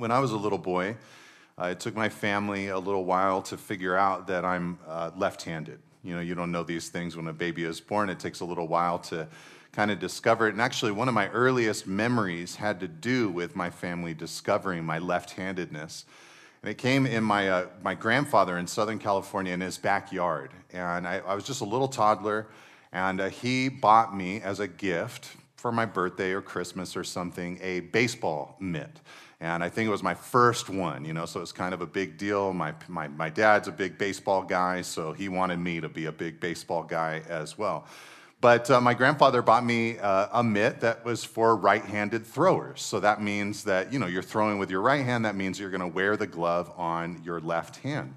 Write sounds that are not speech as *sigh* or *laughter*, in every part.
When I was a little boy, uh, it took my family a little while to figure out that I'm uh, left handed. You know, you don't know these things when a baby is born, it takes a little while to kind of discover it. And actually, one of my earliest memories had to do with my family discovering my left handedness. And it came in my, uh, my grandfather in Southern California in his backyard. And I, I was just a little toddler, and uh, he bought me as a gift for my birthday or Christmas or something a baseball mitt. And I think it was my first one, you know, so it's kind of a big deal. My, my, my dad's a big baseball guy, so he wanted me to be a big baseball guy as well. But uh, my grandfather bought me uh, a mitt that was for right handed throwers. So that means that, you know, you're throwing with your right hand, that means you're to wear the glove on your left hand.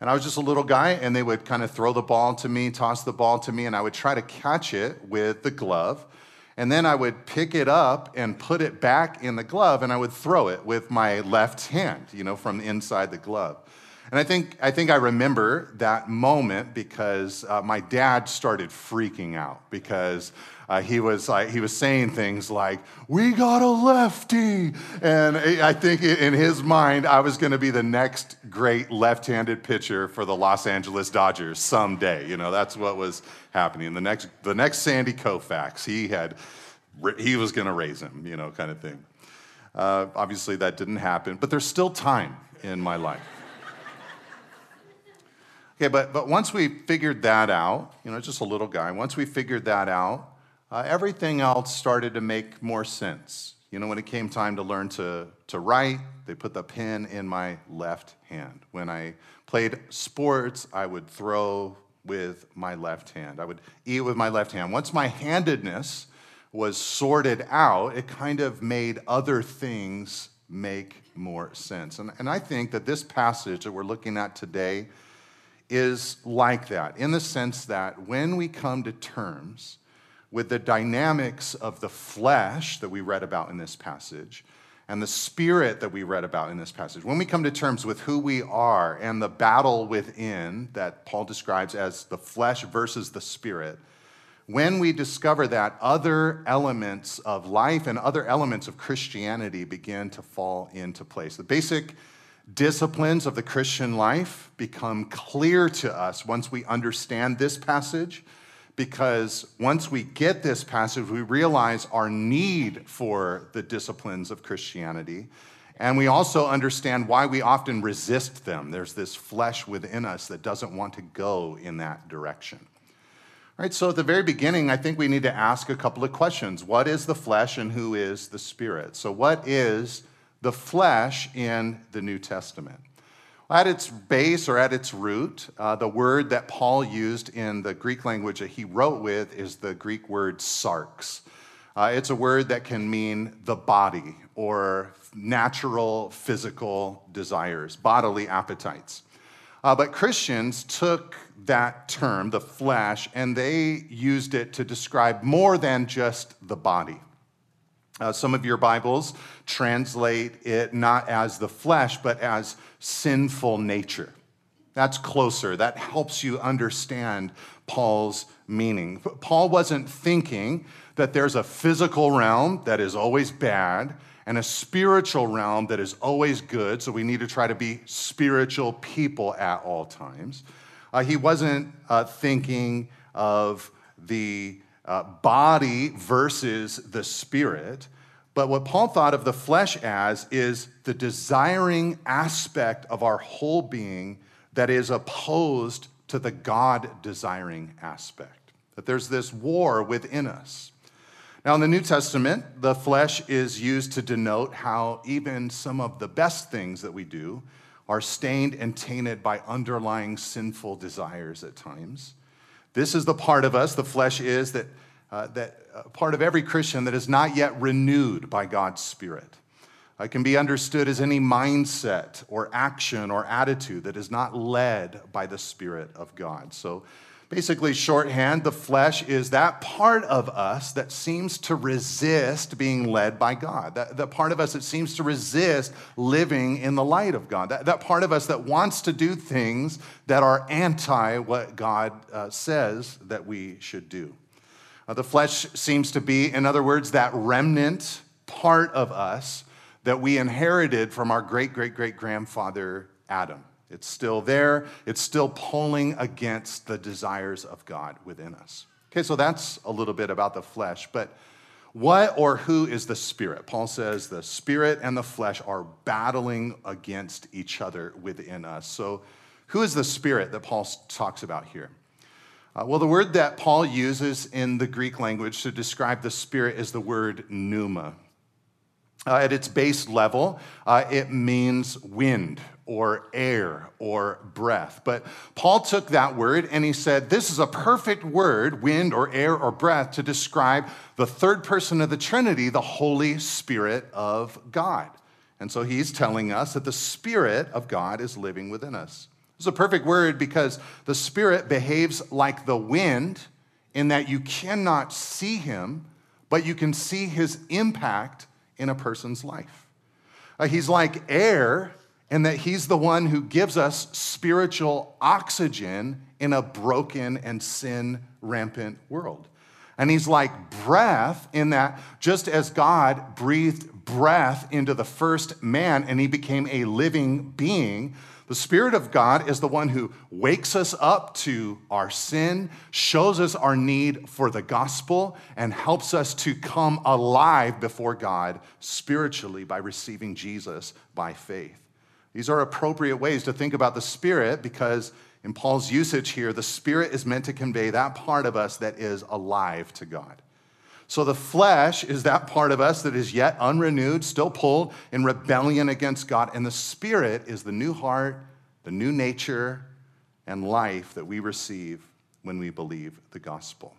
And I was just a little guy, and they would kind of throw the ball to me, toss the ball to me, and I would try to catch it with the glove. And then I would pick it up and put it back in the glove, and I would throw it with my left hand, you know, from inside the glove. And I think, I think I remember that moment because uh, my dad started freaking out because uh, he, was like, he was saying things like, We got a lefty. And I think in his mind, I was going to be the next great left handed pitcher for the Los Angeles Dodgers someday. You know, that's what was happening. The next, the next Sandy Koufax, he, had, he was going to raise him, you know, kind of thing. Uh, obviously, that didn't happen, but there's still time in my life. *laughs* Okay, but, but once we figured that out, you know, just a little guy, once we figured that out, uh, everything else started to make more sense. You know, when it came time to learn to, to write, they put the pen in my left hand. When I played sports, I would throw with my left hand. I would eat with my left hand. Once my handedness was sorted out, it kind of made other things make more sense. And, and I think that this passage that we're looking at today is like that in the sense that when we come to terms with the dynamics of the flesh that we read about in this passage and the spirit that we read about in this passage, when we come to terms with who we are and the battle within that Paul describes as the flesh versus the spirit, when we discover that, other elements of life and other elements of Christianity begin to fall into place. The basic disciplines of the Christian life become clear to us once we understand this passage, because once we get this passage, we realize our need for the disciplines of Christianity. And we also understand why we often resist them. There's this flesh within us that doesn't want to go in that direction. All right, so at the very beginning, I think we need to ask a couple of questions. What is the flesh and who is the spirit? So, what is the flesh in the New Testament. At its base or at its root, uh, the word that Paul used in the Greek language that he wrote with is the Greek word sarx. Uh, it's a word that can mean the body or natural physical desires, bodily appetites. Uh, but Christians took that term, the flesh, and they used it to describe more than just the body. Uh, some of your Bibles translate it not as the flesh, but as sinful nature. That's closer. That helps you understand Paul's meaning. Paul wasn't thinking that there's a physical realm that is always bad and a spiritual realm that is always good, so we need to try to be spiritual people at all times. Uh, he wasn't uh, thinking of the uh, body versus the spirit. But what Paul thought of the flesh as is the desiring aspect of our whole being that is opposed to the God desiring aspect. That there's this war within us. Now, in the New Testament, the flesh is used to denote how even some of the best things that we do are stained and tainted by underlying sinful desires at times. This is the part of us, the flesh is, that, uh, that part of every Christian that is not yet renewed by God's Spirit. It can be understood as any mindset or action or attitude that is not led by the Spirit of God. So, basically, shorthand, the flesh is that part of us that seems to resist being led by God. That, that part of us that seems to resist living in the light of God. That, that part of us that wants to do things that are anti what God uh, says that we should do. Uh, the flesh seems to be, in other words, that remnant part of us that we inherited from our great great great grandfather Adam. It's still there, it's still pulling against the desires of God within us. Okay, so that's a little bit about the flesh, but what or who is the spirit? Paul says the spirit and the flesh are battling against each other within us. So, who is the spirit that Paul talks about here? Uh, well, the word that Paul uses in the Greek language to describe the spirit is the word pneuma. Uh, at its base level, uh, it means wind or air or breath. But Paul took that word and he said, This is a perfect word, wind or air or breath, to describe the third person of the Trinity, the Holy Spirit of God. And so he's telling us that the Spirit of God is living within us. It's a perfect word because the Spirit behaves like the wind in that you cannot see him, but you can see his impact in a person's life. Uh, he's like air in that he's the one who gives us spiritual oxygen in a broken and sin rampant world. And he's like breath in that just as God breathed breath into the first man and he became a living being, the Spirit of God is the one who wakes us up to our sin, shows us our need for the gospel, and helps us to come alive before God spiritually by receiving Jesus by faith. These are appropriate ways to think about the Spirit because, in Paul's usage here, the Spirit is meant to convey that part of us that is alive to God. So the flesh is that part of us that is yet unrenewed, still pulled in rebellion against God. And the spirit is the new heart, the new nature, and life that we receive when we believe the gospel.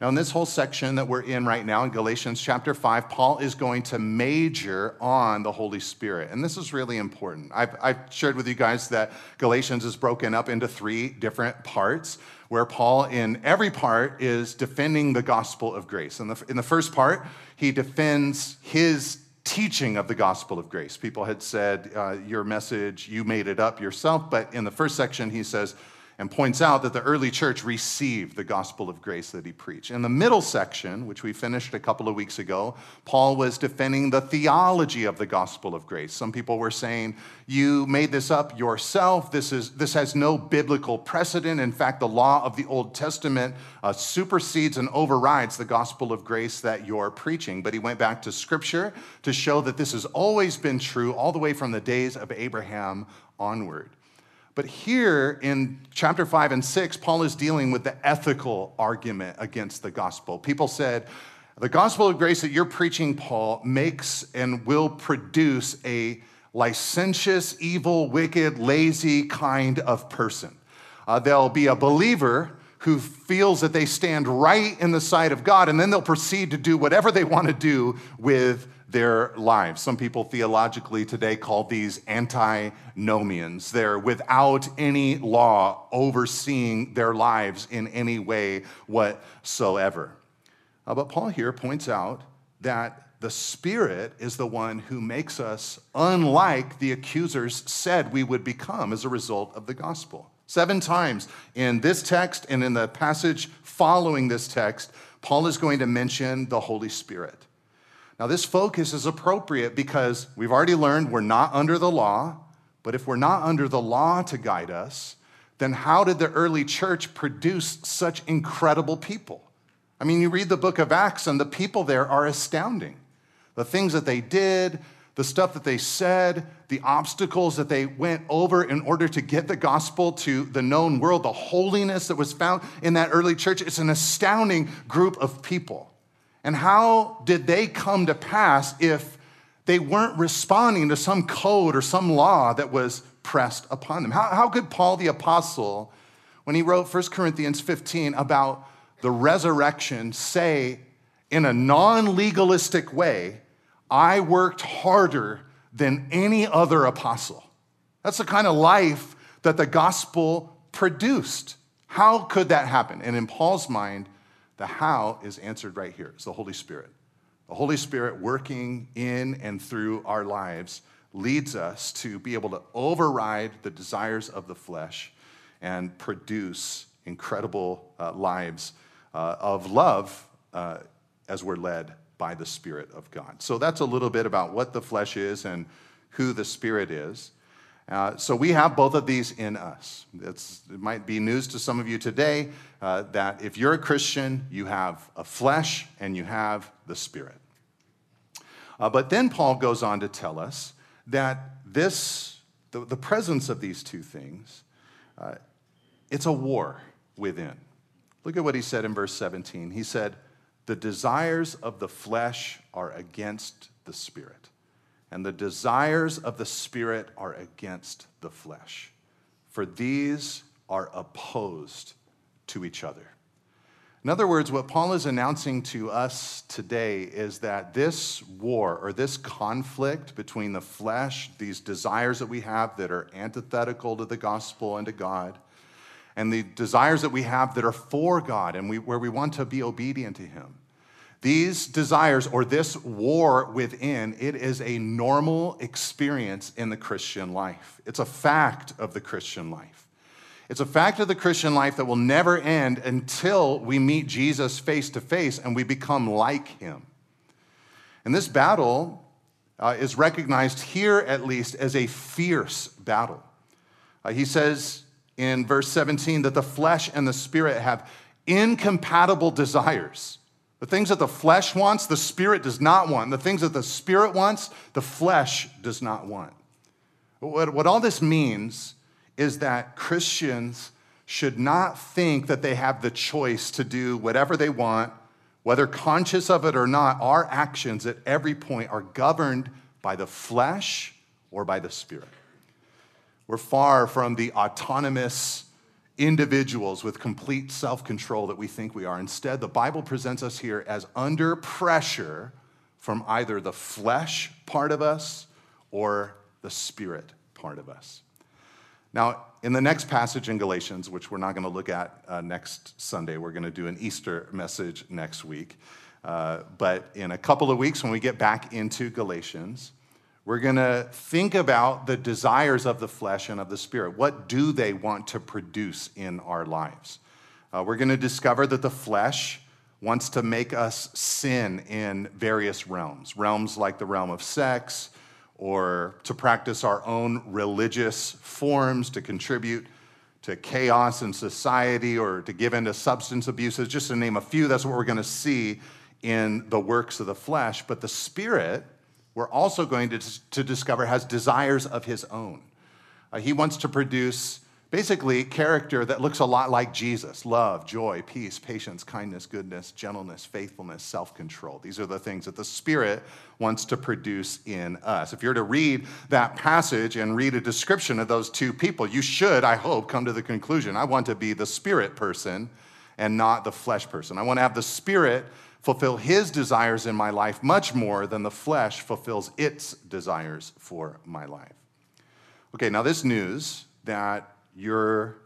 Now, in this whole section that we're in right now, in Galatians chapter 5, Paul is going to major on the Holy Spirit. And this is really important. I've, I've, shared with you guys that Galatians is broken up into three different parts where Paul, in every part, is defending the gospel of grace. In the, in the first part, he defends his teaching of the gospel of grace. People had said, uh, Your message, you made it up yourself. But in the first section, he says, and points out that the early church received the gospel of grace that he preached. In the middle section, which we finished a couple of weeks ago, Paul was defending the theology of the gospel of grace. Some people were saying, You made this up yourself. This, is, this has no biblical precedent. In fact, the law of the Old Testament uh, supersedes and overrides the gospel of grace that you're preaching. But he went back to scripture to show that this has always been true all the way from the days of Abraham onward. But here in chapter 5 and 6, Paul is dealing with the ethical argument against the gospel. People said, the gospel of grace that you're preaching, Paul, makes and will produce a licentious, evil, wicked, lazy kind of person. Uh, they'll be a believer who feels that they stand right in the sight of God, and then they'll proceed to do whatever they want to do with their lives. Some people theologically today call these antinomians. They're without any law overseeing their lives in any way whatsoever. Uh, but Paul here points out that the Spirit is the one who makes us unlike the accusers said we would become as a result of the gospel. Seven times in this text and in the passage following this text, Paul is going to mention the Holy Spirit. Now, this focus is appropriate because we've already learned we're not under the law, but if we're not under the law to guide us, then how did the early church produce such incredible people? I mean, you read the book of Acts, and the people there are astounding. The things that they did, the stuff that they said, the obstacles that they went over in order to get the gospel to the known world, the holiness that was found in that early church. It's an astounding group of people. And how did they come to pass if they weren't responding to some code or some law that was pressed upon them? How, how could Paul the Apostle, when he wrote 1 Corinthians 15 about the resurrection, say in a non legalistic way, I worked harder than any other apostle? That's the kind of life that the gospel produced. How could that happen? And in Paul's mind, the how is answered right here it's the Holy Spirit. The Holy Spirit working in and through our lives leads us to be able to override the desires of the flesh and produce incredible uh, lives uh, of love uh, as we're led by the Spirit of God. So that's a little bit about what the flesh is and who the Spirit is. Uh, so we have both of these in us. It's, it might be news to some of you today uh, that if you're a Christian, you have a flesh and you have the Spirit. Uh, but then Paul goes on to tell us that this, the, the presence of these two things, uh, it's a war within. Look at what he said in verse 17. He said, The desires of the flesh are against the Spirit and the desires of the Spirit are against the flesh, for these are opposed to each other. In other words, what Paul is announcing to us today is that this war or this conflict between the flesh, these desires that we have that are antithetical to the gospel and to God, and the desires that we have that are for God and we, where we want to be obedient to Him, these desires or this war within, it is a normal experience in the Christian life. It's a fact of the Christian life. It's a fact of the Christian life that will never end until we meet Jesus face to face and we become like him. And this battle uh, is recognized here, at least, as a fierce battle. Uh, he says in verse 17 that the flesh and the spirit have incompatible desires. The things that the flesh wants, the spirit does not want. The things that the spirit wants, the flesh does not want. What, what all this means is that Christians should not think that they have the choice to do whatever they want, whether conscious of it or not. Our actions at every point are governed by the flesh or by the spirit. We're far from the autonomous individuals with complete self control that we think we are. Instead, the Bible presents us here as under pressure from either the flesh part of us or the spirit part of us. Now, in the next passage in Galatians, which we're not going to look at uh, next Sunday, we're going to do an Easter message next week. Uh, but in a couple of weeks, when we get back into Galatians, we're going to think about the desires of the flesh and of the spirit. What do they want to produce in our lives? Uh, we're going to discover that the flesh wants to make us sin in various realms, realms like the realm of sex, or to practice our own religious forms, to contribute to chaos in society, or to give into substance abuses, just to name a few. That's what we're going to see in the works of the flesh. But the spirit, we're also going to, to discover has desires of his own. Uh, he wants to produce basically character that looks a lot like Jesus love, joy, peace, patience, kindness, goodness, gentleness, faithfulness, self control. These are the things that the Spirit wants to produce in us. If you're to read that passage and read a description of those two people, you should, I hope, come to the conclusion I want to be the Spirit person and not the flesh person. I want to have the Spirit fulfill his desires in my life much more than the flesh fulfills its desires for my life. Okay, now this news that you're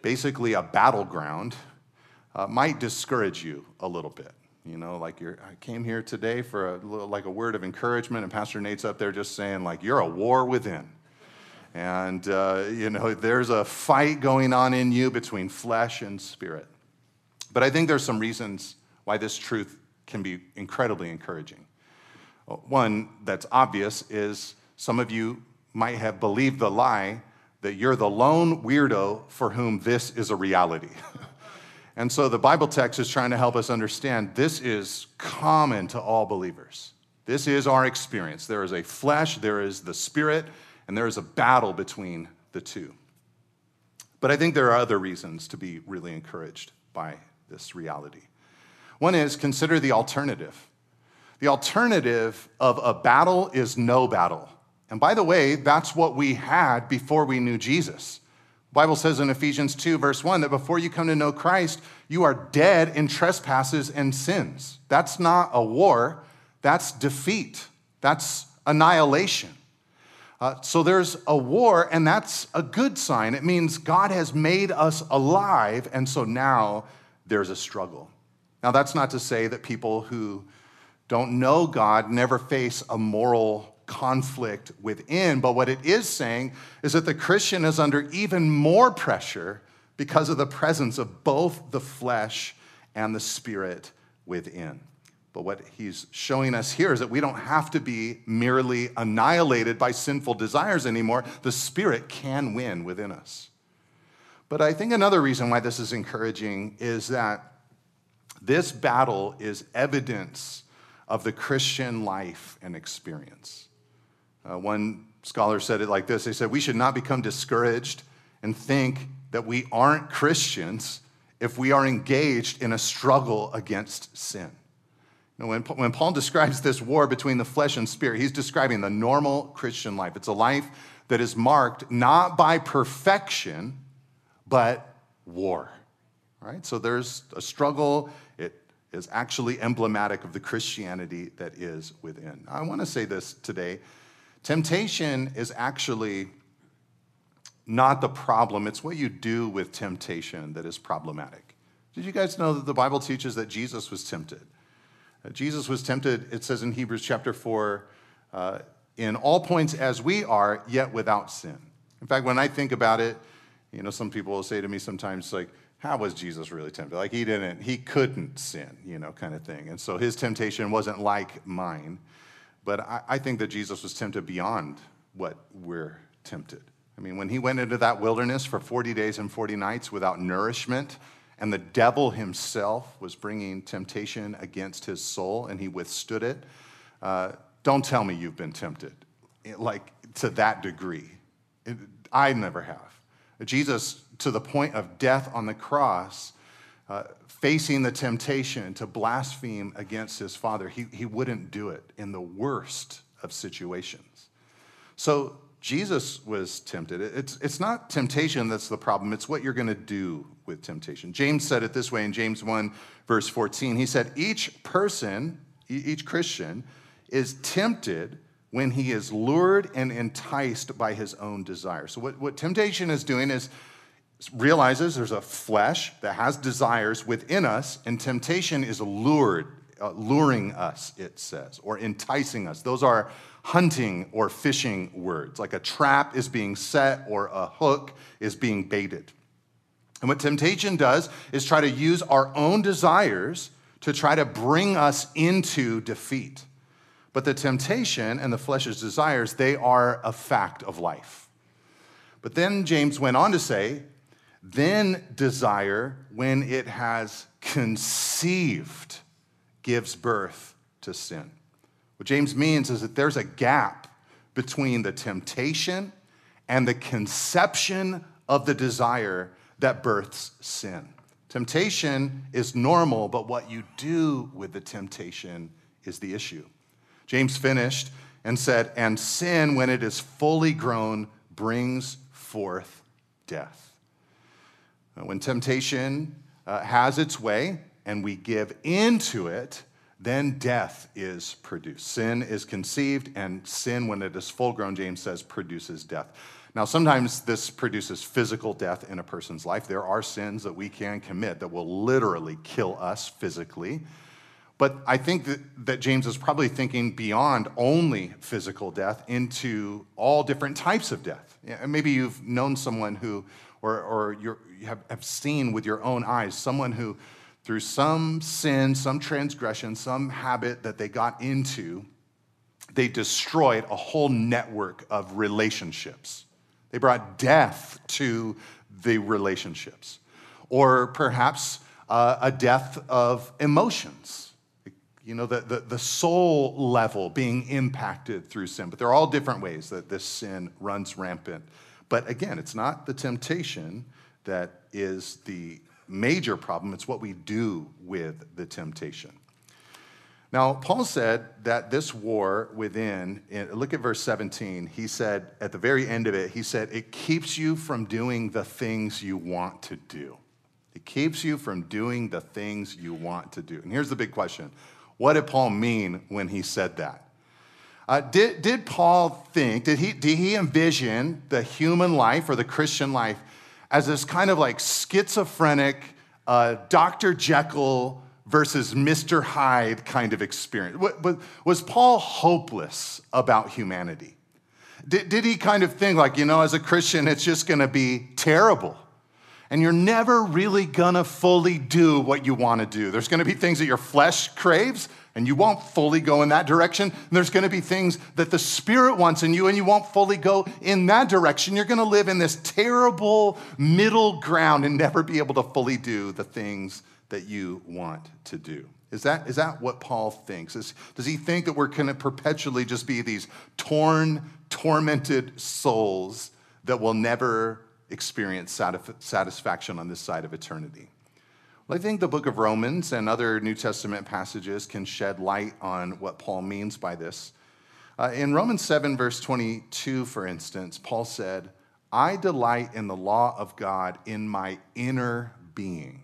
basically a battleground uh, might discourage you a little bit. You know, like you're, I came here today for a, like a word of encouragement, and Pastor Nate's up there just saying, like, you're a war within. And, uh, you know, there's a fight going on in you between flesh and spirit. But I think there's some reasons why this truth can be incredibly encouraging. Uh, one that's obvious is some of you might have believed the lie that you're the lone weirdo for whom this is a reality. *laughs* and so the Bible text is trying to help us understand this is common to all believers. This is our experience. There is a flesh, there is the spirit, and there is a battle between the two. But I think there are other reasons to be really encouraged by this reality. One is consider the alternative. The alternative of a battle is no battle. And by the way, that's what we had before we knew Jesus. The Bible says in Ephesians 2, verse 1, that before you come to know Christ, you are dead in trespasses and sins. That's not a war, that's defeat, that's annihilation. Uh, so there's a war, and that's a good sign. It means God has made us alive, and so now there's a struggle. Now, that's not to say that people who don't know God never face a moral conflict within, but what it is saying is that the Christian is under even more pressure because of the presence of both the flesh and the spirit within. But what he's showing us here is that we don't have to be merely annihilated by sinful desires anymore. The Spirit can win within us. But I think another reason why this is encouraging is that this battle is evidence of the Christian life and experience. Uh, one scholar said it like this they said, We should not become discouraged and think that we aren't Christians if we are engaged in a struggle against sin. Know, when, when Paul describes this war between the flesh and spirit, he's describing the normal Christian life. It's a life that is marked not by perfection, but war. Right? So there's a struggle. Is actually emblematic of the Christianity that is within. I want to say this today. Temptation is actually not the problem, it's what you do with temptation that is problematic. Did you guys know that the Bible teaches that Jesus was tempted? Uh, Jesus was tempted, it says in Hebrews chapter 4, uh, in all points as we are, yet without sin. In fact, when I think about it, you know, some people will say to me sometimes, like, how was Jesus really tempted? Like, he didn't, he couldn't sin, you know, kind of thing. And so his temptation wasn't like mine. But I, I think that Jesus was tempted beyond what we're tempted. I mean, when he went into that wilderness for 40 days and 40 nights without nourishment, and the devil himself was bringing temptation against his soul, and he withstood it. Uh, don't tell me you've been tempted, like to that degree. It, I never have. Jesus, to the point of death on the cross, uh, facing the temptation to blaspheme against his father, he, he wouldn't do it in the worst of situations. So Jesus was tempted. It's, it's not temptation that's the problem, it's what you're going to do with temptation. James said it this way in James 1, verse 14. He said, Each person, each Christian, is tempted when he is lured and enticed by his own desire. So, what, what temptation is doing is realizes there's a flesh that has desires within us, and temptation is lured, uh, luring us, it says, or enticing us. Those are hunting or fishing words, like a trap is being set or a hook is being baited. And what temptation does is try to use our own desires to try to bring us into defeat. But the temptation and the flesh's desires, they are a fact of life. But then James went on to say, then desire, when it has conceived, gives birth to sin. What James means is that there's a gap between the temptation and the conception of the desire that births sin. Temptation is normal, but what you do with the temptation is the issue. James finished and said, And sin, when it is fully grown, brings forth death. When temptation uh, has its way and we give into it, then death is produced. Sin is conceived, and sin, when it is full grown, James says, produces death. Now, sometimes this produces physical death in a person's life. There are sins that we can commit that will literally kill us physically. But I think that, that James is probably thinking beyond only physical death into all different types of death. Maybe you've known someone who, or, or you have, have seen with your own eyes, someone who, through some sin, some transgression, some habit that they got into, they destroyed a whole network of relationships. They brought death to the relationships. Or perhaps uh, a death of emotions you know, the, the, the, soul level being impacted through sin. But there are all different ways that this sin runs rampant. But again, it's not the temptation that is the major problem, it's what we do with the temptation. Now, Paul said that this war within, look at verse 17. He said, at the very end of it, he said, it keeps you from doing the things you want to do. It keeps you from doing the things you want to do. And here's the big question what did Paul mean when he said that? Uh, did, did Paul think, did he, did he envision the human life or the Christian life as this kind of like schizophrenic uh, Dr. Jekyll versus Mr. Hyde kind of experience? Was Paul hopeless about humanity? Did, did he kind of think, like, you know, as a Christian, it's just gonna be terrible? and you're never really gonna fully do what you wanna do. There's gonna be things that your flesh craves, and you won't fully go in that direction. And there's going to be things that the Spirit wants in you, and you won't fully go in that direction. You're going to live in this terrible middle ground and never be able to fully do the things that you want to do. Is that, is that what Paul thinks? Is, does he think that we're going to perpetually just be these torn, tormented souls that will never experience satisfaction on this side of eternity? I think the book of Romans and other New Testament passages can shed light on what Paul means by this. Uh, in Romans 7, verse 22, for instance, Paul said, I delight in the law of God in my inner being.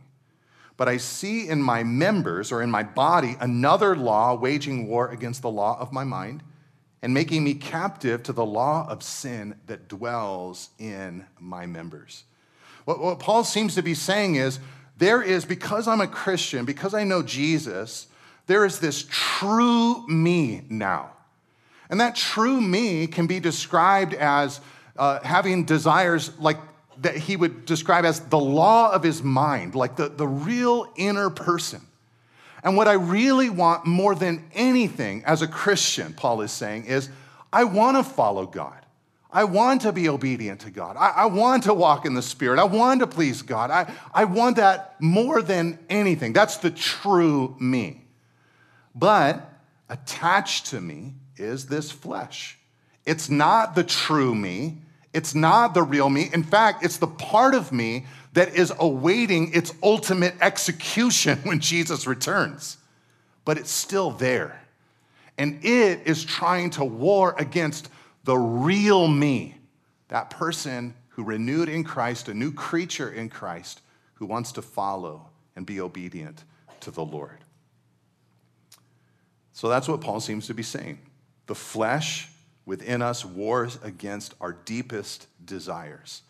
But I see in my members or in my body another law waging war against the law of my mind and making me captive to the law of sin that dwells in my members. What, what Paul seems to be saying is there is, because I'm a Christian, because I know Jesus, there is this true me now. And that true me can be described as uh, having desires like that he would describe as the law of his mind, like the, the real inner person. And what I really want more than anything as a Christian, Paul is saying, is I want to follow God. I want to be obedient to God. I, I, want to walk in the Spirit. I want to please God. I, I want that more than anything. That's the true me. But attached to me is this flesh. It's not the true me. It's not the real me. In fact, it's the part of me that is awaiting its ultimate execution *laughs* when Jesus returns. But it's still there. And it is trying to war against the real me, that person who renewed in Christ, a new creature in Christ, who wants to follow and be obedient to the Lord. So that's what Paul seems to be saying. The flesh within us wars against our deepest desires.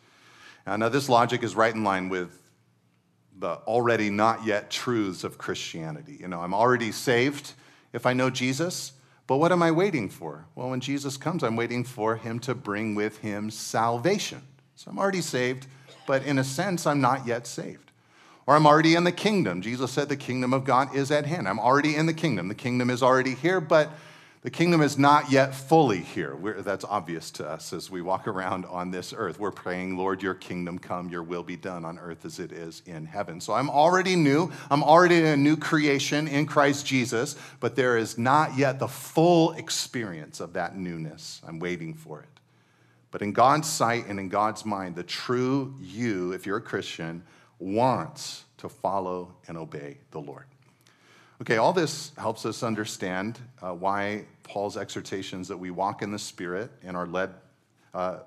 Now, this logic is right in line with the already not yet truths of Christianity. You know, I'm already saved if I know Jesus. But what am I waiting for? Well, when Jesus comes, I'm waiting for him to bring with him salvation. So I'm already saved, but in a sense, I'm not yet saved. Or I'm already in the kingdom. Jesus said the kingdom of God is at hand. I'm already in the kingdom. The kingdom is already here, but the kingdom is not yet fully here. We're, that's obvious to us as we walk around on this earth. We're praying, Lord, your kingdom come, your will be done on earth as it is in heaven. So I'm already new. I'm already in a new creation in Christ Jesus, but there is not yet the full experience of that newness. I'm waiting for it. But in God's sight and in God's mind, the true you, if you're a Christian, wants to follow and obey the Lord. Okay, all this helps us understand uh, why Paul's exhortations that we walk in the Spirit and are led, uh,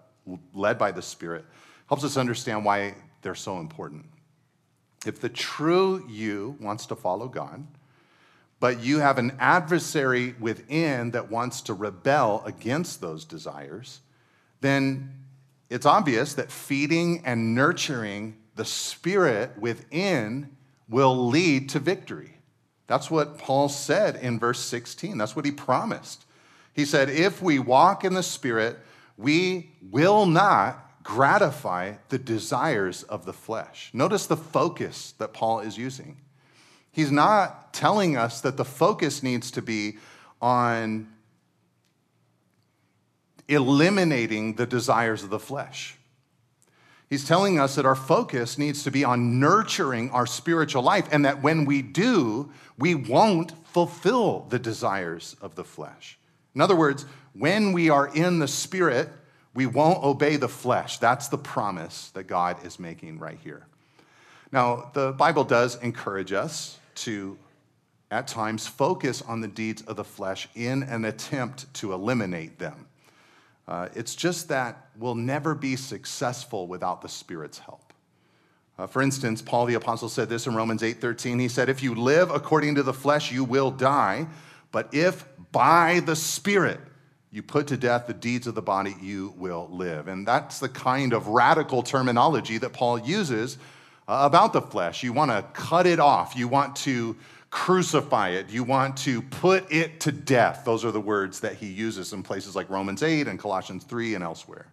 led by the Spirit helps us understand why they're so important. If the true you wants to follow God, but you have an adversary within that wants to rebel against those desires, then it's obvious that feeding and nurturing the spirit within will lead to victory. That's what Paul said in verse 16. That's what he promised. He said, If we walk in the Spirit, we will not gratify the desires of the flesh. Notice the focus that Paul is using. He's not telling us that the focus needs to be on eliminating the desires of the flesh. He's telling us that our focus needs to be on nurturing our spiritual life, and that when we do, we won't fulfill the desires of the flesh. In other words, when we are in the Spirit, we won't obey the flesh. That's the promise that God is making right here. Now, the Bible does encourage us to, at times, focus on the deeds of the flesh in an attempt to eliminate them. Uh, it's just that we'll never be successful without the Spirit's help. Uh, for instance, Paul the apostle said this in Romans 8:13. He said, "If you live according to the flesh, you will die, but if by the Spirit you put to death the deeds of the body, you will live." And that's the kind of radical terminology that Paul uses uh, about the flesh. You want to cut it off. You want to crucify it. You want to put it to death. Those are the words that he uses in places like Romans 8 and Colossians 3 and elsewhere.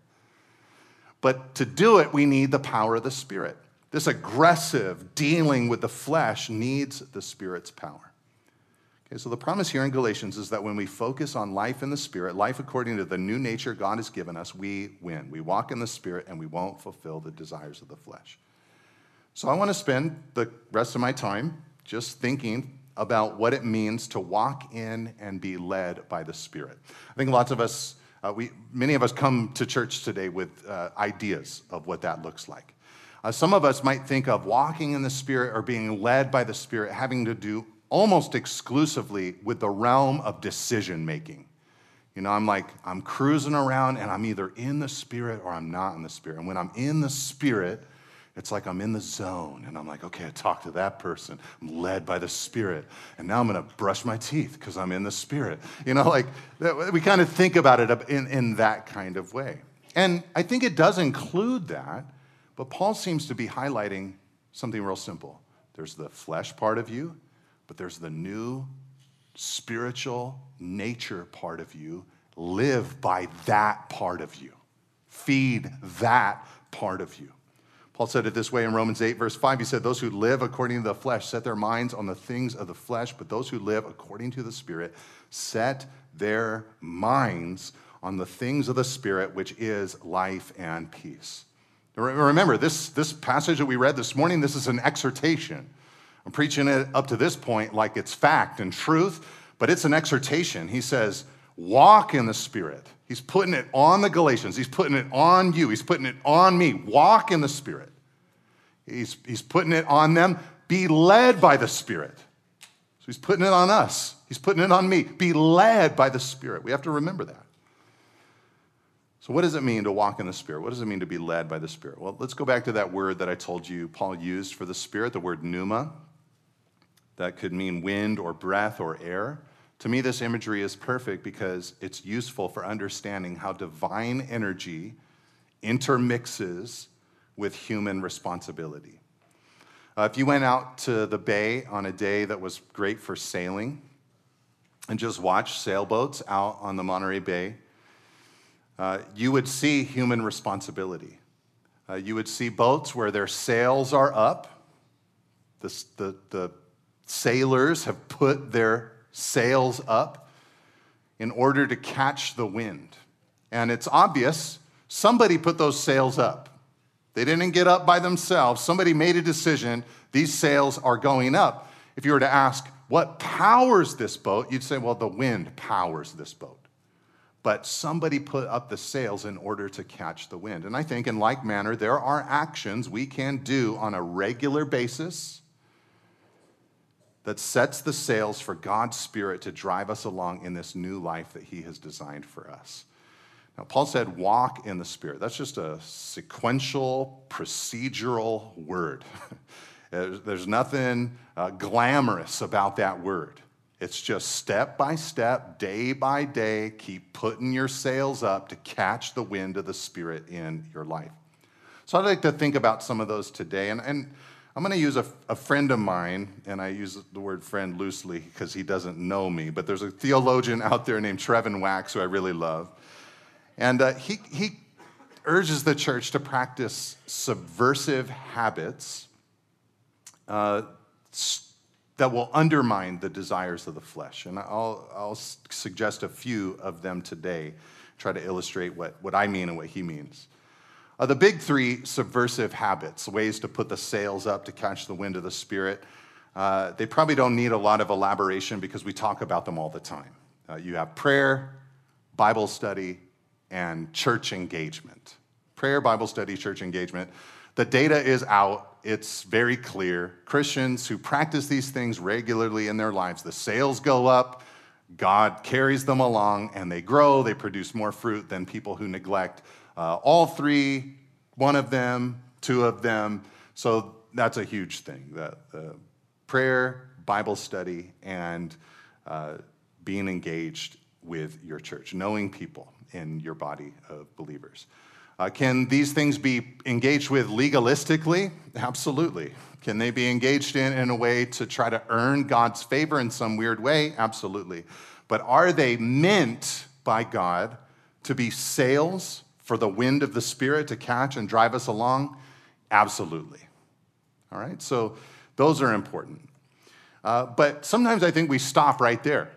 But to do it, we need the power of the Spirit. This aggressive dealing with the flesh needs the Spirit's power. Okay, so the promise here in Galatians is that when we focus on life in the Spirit, life according to the new nature God has given us, we win. We walk in the Spirit and we won't fulfill the desires of the flesh. So I want to spend the rest of my time just thinking about what it means to walk in and be led by the Spirit. I think lots of us, uh, we, many of us come to church today with uh, ideas of what that looks like. Uh, some of us might think of walking in the Spirit or being led by the Spirit having to do almost exclusively with the realm of decision making. You know, I'm like, I'm cruising around and I'm either in the Spirit or I'm not in the Spirit. And when I'm in the Spirit, it's like I'm in the zone and I'm like, okay, I talked to that person. I'm led by the Spirit. And now I'm going to brush my teeth because I'm in the Spirit. You know, like we kind of think about it in, in that kind of way. And I think it does include that, but Paul seems to be highlighting something real simple. There's the flesh part of you, but there's the new spiritual nature part of you. Live by that part of you, feed that part of you. Paul said it this way in Romans 8, verse 5. He said, Those who live according to the flesh set their minds on the things of the flesh, but those who live according to the Spirit set their minds on the things of the Spirit, which is life and peace. Remember, this, this passage that we read this morning, this is an exhortation. I'm preaching it up to this point like it's fact and truth, but it's an exhortation. He says, walk in the Spirit. He's putting it on the Galatians. He's putting it on you. He's putting it on me. Walk in the Spirit. He's, he's putting it on them. Be led by the Spirit. So he's putting it on us. He's putting it on me. Be led by the Spirit. We have to remember that. So, what does it mean to walk in the Spirit? What does it mean to be led by the Spirit? Well, let's go back to that word that I told you Paul used for the Spirit, the word pneuma. That could mean wind or breath or air. To me, this imagery is perfect because it's useful for understanding how divine energy intermixes with human responsibility. Uh, if you went out to the bay on a day that was great for sailing and just watched sailboats out on the Monterey Bay, uh, you would see human responsibility. Uh, you would see boats where their sails are up, the, the, the sailors have put their sails up in order to catch the wind. And it's obvious somebody put those sails up. They didn't get up by themselves. Somebody made a decision. These sails are going up. If you were to ask, what powers this boat? You'd say, well, the wind powers this boat. But somebody put up the sails in order to catch the wind. And I think, in like manner, there are actions we can do on a regular basis that sets the sails for God's Spirit to drive us along in this new life that He has designed for us. Now, Paul said, walk in the Spirit. That's just a sequential, procedural word. *laughs* There's nothing uh, glamorous about that word. It's just step by step, day by day, keep putting your sails up to catch the wind of the Spirit in your life. So I'd like to think about some of those today. And, and I'm going to use a, a, friend of mine, and I use the word friend loosely because he doesn't know me, but there's a theologian out there named Trevin Wax who I really love. And uh, he, he urges the church to practice subversive habits uh, that will undermine the desires of the flesh. And I'll, I'll suggest a few of them today, try to illustrate what, what I mean and what he means. Uh, the big three subversive habits, ways to put the sails up to catch the wind of the Spirit, uh, they probably don't need a lot of elaboration because we talk about them all the time. Uh, you have prayer, Bible study, and church engagement. Prayer, Bible study, church engagement. The data is out, it's very clear. Christians who practice these things regularly in their lives, the sails go up, God carries them along, and they grow, they produce more fruit than people who neglect uh, all three, one of them, two of them. So that's a huge thing. The prayer, Bible study, and uh, being engaged with your church, knowing people in your body of believers. Uh, can these things be engaged with legalistically? Absolutely. Can they be engaged in in a way to try to earn God's favor in some weird way? Absolutely. But are they meant by God to be sails for the wind of the Spirit to catch and drive us along? Absolutely. All right, so those are important. Uh, but sometimes I think we stop right there.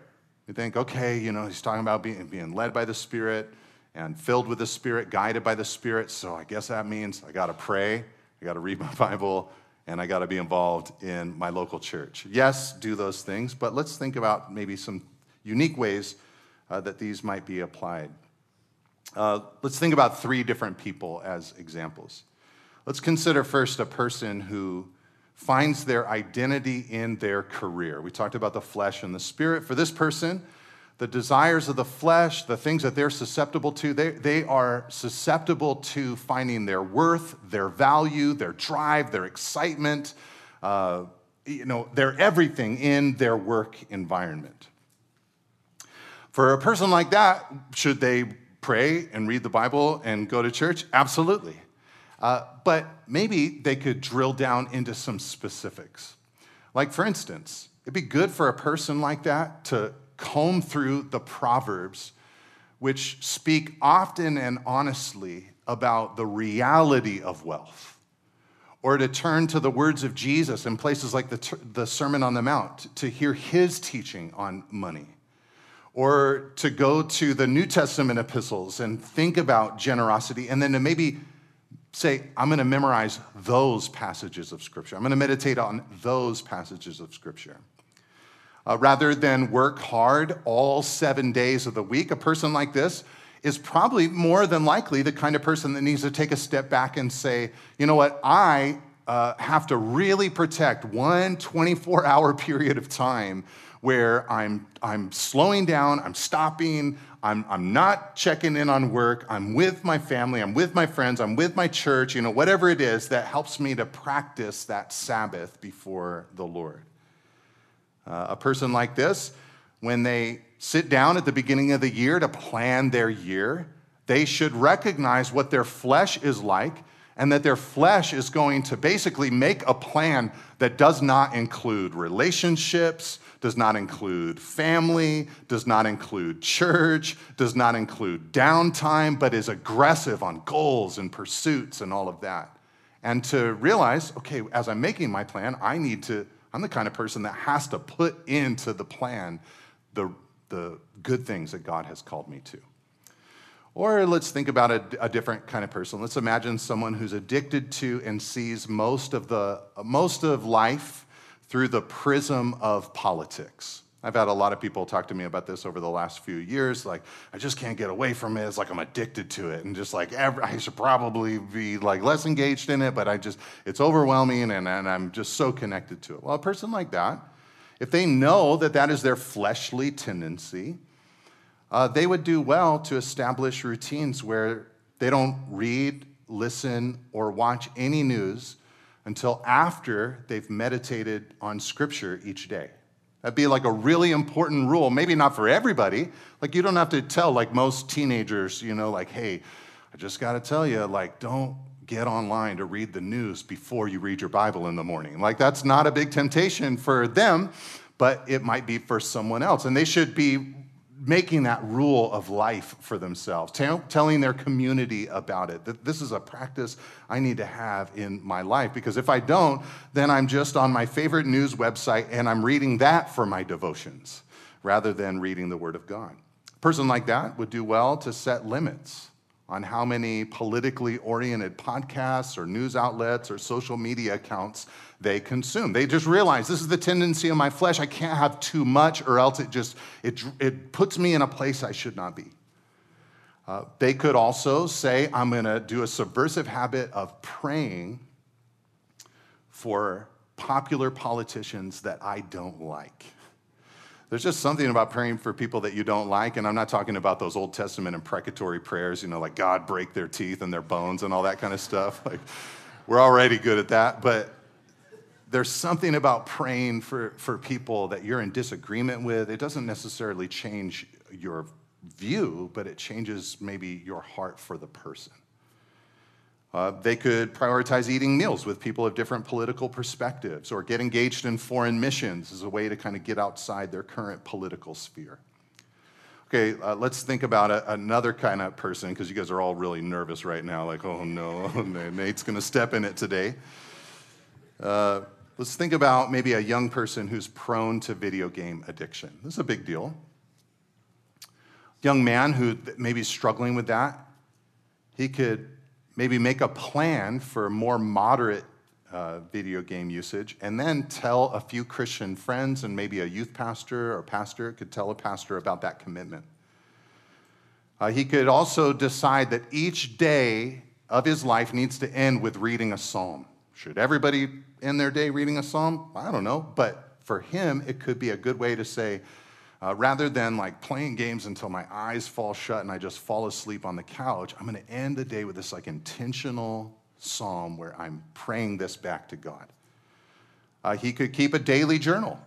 We think, okay, you know, he's talking about being, being led by the Spirit and filled with the Spirit, guided by the Spirit. So I guess that means I got to pray, I got to read *laughs* my Bible, and I got to be involved in my local church. Yes, do those things, but let's think about maybe some unique ways uh, that these might be applied. Uh, let's think about three different people as examples. Let's consider first a person who finds their identity in their career. We talked about the flesh and the spirit. For this person, the desires of the flesh, the things that they're susceptible to, they, they are susceptible to finding their worth, their value, their drive, their excitement, uh, you know, their everything in their work environment. For a person like that, should they pray and read the Bible and go to church? Absolutely. Uh, but maybe they could drill down into some specifics. Like, for instance, it'd be good for a person like that to comb through the Proverbs, which speak often and honestly about the reality of wealth, or to turn to the words of Jesus in places like the, the Sermon on the Mount to hear his teaching on money, or to go to the New Testament epistles and think about generosity, and then to maybe say, I'm going to memorize those passages of Scripture. I'm going to meditate on those passages of Scripture. Uh, rather than work hard all seven days of the week, a person like this is probably more than likely the kind of person that needs to take a step back and say, you know what, I uh, have to really protect one 24 hour *laughs* period of time where I'm, I'm slowing down, I'm stopping, I'm, I'm not checking in on work. I'm with my family. I'm with my friends. I'm with my church, you know, whatever it is that helps me to practice that Sabbath before the Lord. Uh, a person like this, when they sit down at the beginning of the year to plan their year, they should recognize what their flesh is like and that their flesh is going to basically make a plan that does not include relationships, does not include family, does not include church, does not include downtime, but is aggressive on goals and pursuits and all of that. And to realize, okay, as I'm making my plan, I need to, I'm the kind of person that has to put into the plan the, the good things that God has called me to. Or let's think about a, a, different kind of person. Let's imagine someone who's addicted to and sees most of, the, most of life through the prism of politics. I've had a lot of people talk to me about this over the last few years. Like, I just can't get away from it. It's like I'm addicted to it. And just like, every, I should probably be like less engaged in it, but I just, it's overwhelming and, and I'm just so connected to it. Well, a person like that, if they know that that is their fleshly tendency, uh, they would do well to establish routines where they don't read, listen, or watch any news until after they've meditated on Scripture each day. That'd be like a really important rule. Maybe not for everybody. Like, you don't have to tell, like most teenagers, you know, like, hey, I just got to tell you, like, don't get online to read the news before you read your Bible in the morning. Like, that's not a big temptation for them, but it might be for someone else. And they should be making that rule of life for themselves, telling their community about it. That this is a practice I need to have in my life because if I don't, then I'm just on my favorite news website and I'm reading that for my devotions rather than reading the Word of God. A person like that would do well to set limits on how many politically oriented podcasts or news outlets or social media accounts they consume. They just realize this is the tendency of my flesh. I can't have too much or else it just it, it puts me in a place I should not be. Uh, they could also say, I'm going to do a subversive habit of praying for popular politicians that I don't like. There's just something about praying for people that you don't like, and I'm not talking about those Old Testament imprecatory prayers, you know, like God break their teeth and their bones and all that kind of stuff. *laughs* Like, we're already good at that, but there's something about praying for, for people that you're in disagreement with. It doesn't necessarily change your view, but it changes maybe your heart for the person. Uh, they could prioritize eating meals with people of different political perspectives or get engaged in foreign missions as a way to kind of get outside their current political sphere. Okay, uh, let's think about a, another kind of person because you guys are all really nervous right now, like, oh no, *laughs* Nate's going to step in it today. Uh, Let's think about maybe a young person who's prone to video game addiction. This is a big deal. Young man who maybe struggling with that, he could maybe make a plan for more moderate uh, video game usage and then tell a few Christian friends and maybe a youth pastor or pastor could tell a pastor about that commitment. Uh, he could also decide that each day of his life needs to end with reading a psalm. Should everybody end their day reading a psalm? I don't know. But for him, it could be a good way to say, uh, rather than like playing games until my eyes fall shut and I just fall asleep on the couch, I'm going to end the day with this like intentional psalm where I'm praying this back to God. Uh, he could keep a daily journal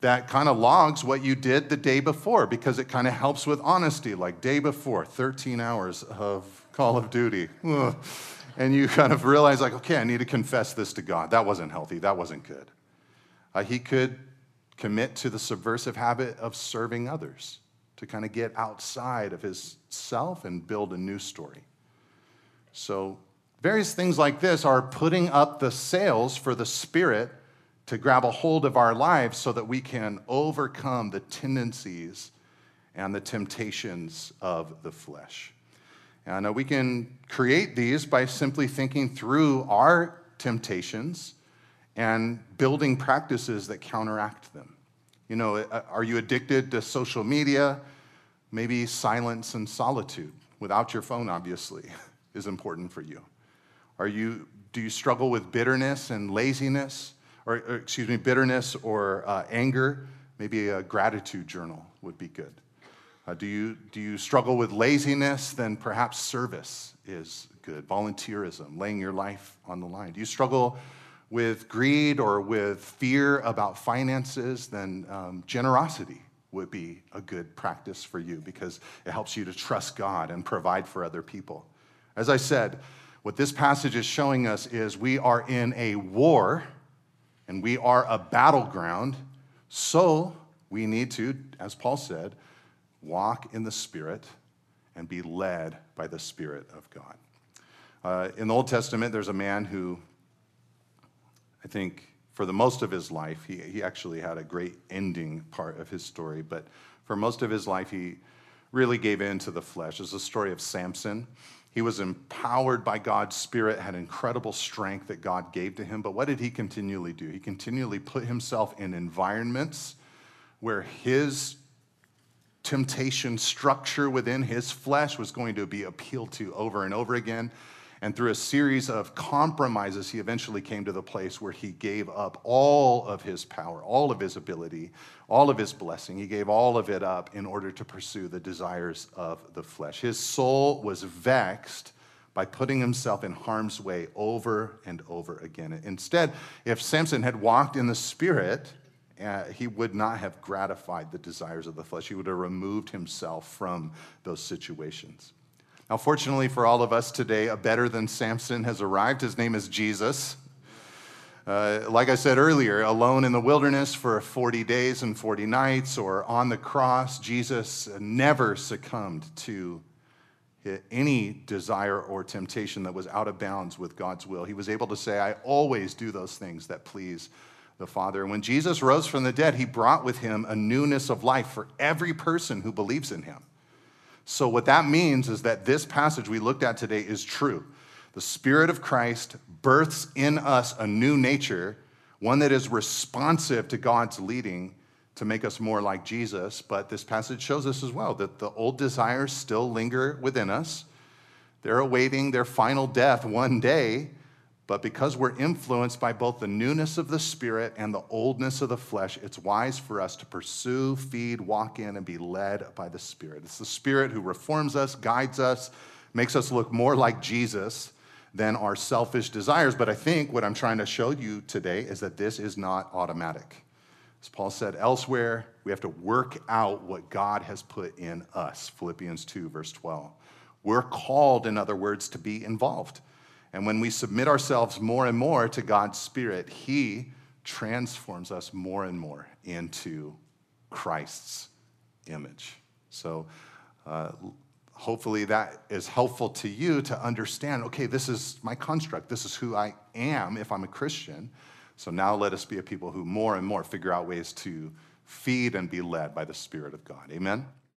that kind of logs what you did the day before because it kind of helps with honesty, like day before, 13 hours of Call of Duty. Ugh. *laughs* And you kind of realize, like, okay, I need to confess this to God. That wasn't healthy. That wasn't good. Uh, he could commit to the subversive habit of serving others to kind of get outside of his self and build a new story. So, various things like this are putting up the sails for the Spirit to grab a hold of our lives so that we can overcome the tendencies and the temptations of the flesh. And we can create these by simply thinking through our temptations and building practices that counteract them. You know, uh, are you addicted to social media? Maybe silence and solitude without your phone, obviously, *laughs* is important for you. Are you, do you struggle with bitterness and laziness? Or, or excuse me, bitterness or uh, anger? Maybe a gratitude journal would be good. Uh, do, you, do you struggle with laziness? Then perhaps service is good. Volunteerism, laying your life on the line. Do you struggle with greed or with fear about finances? Then um, generosity would be a good practice for you because it helps you to trust God and provide for other people. As I said, what this passage is showing us is we are in a war and we are a battleground. So we need to, as Paul said, walk in the Spirit and be led by the Spirit of God. Uh, in the Old Testament, there's a man who, I think, for the most of his life, he, he actually had a great ending part of his story, but for most of his life, he really gave in to the flesh. It's the story of Samson. He was empowered by God's Spirit, had incredible strength that God gave to him. But what did he continually do? He continually put himself in environments where his temptation structure within his flesh was going to be appealed to over and over again. And through a series of compromises, he eventually came to the place where he gave up all of his power, all of his ability, all of his blessing. He gave all of it up in order to pursue the desires of the flesh. His soul was vexed by putting himself in harm's way over and over again. Instead, if Samson had walked in the Spirit, uh, he would not have gratified the desires of the flesh. He would have removed himself from those situations. Now, fortunately for all of us today, a better than Samson has arrived. His name is Jesus. Uh, like I said earlier, alone in the wilderness for 40 days and 40 nights, or on the cross, Jesus never succumbed to any desire or temptation that was out of bounds with God's will. He was able to say, I always do those things that please the Father. And when Jesus rose from the dead, he brought with him a newness of life for every person who believes in him. So, what that means is that this passage we looked at today is true. The Spirit of Christ births in us a new nature, one that is responsive to God's leading to make us more like Jesus. But this passage shows us as well that the old desires still linger within us. They're awaiting their final death one day, but because we're influenced by both the newness of the Spirit and the oldness of the flesh, it's wise for us to pursue, feed, walk in, and be led by the Spirit. It's the Spirit who reforms us, guides us, makes us look more like Jesus than our selfish desires. But I think what I'm trying to show you today is that this is not automatic. As Paul said elsewhere, we have to work out what God has put in us. Philippians 2, verse 12. We're called, in other words, to be involved. And when we submit ourselves more and more to God's Spirit, He transforms us more and more into Christ's image. So, uh, hopefully, that is helpful to you to understand okay, this is my construct. This is who I am if I'm a Christian. So now let us be a people who more and more figure out ways to feed and be led by the Spirit of God. Amen?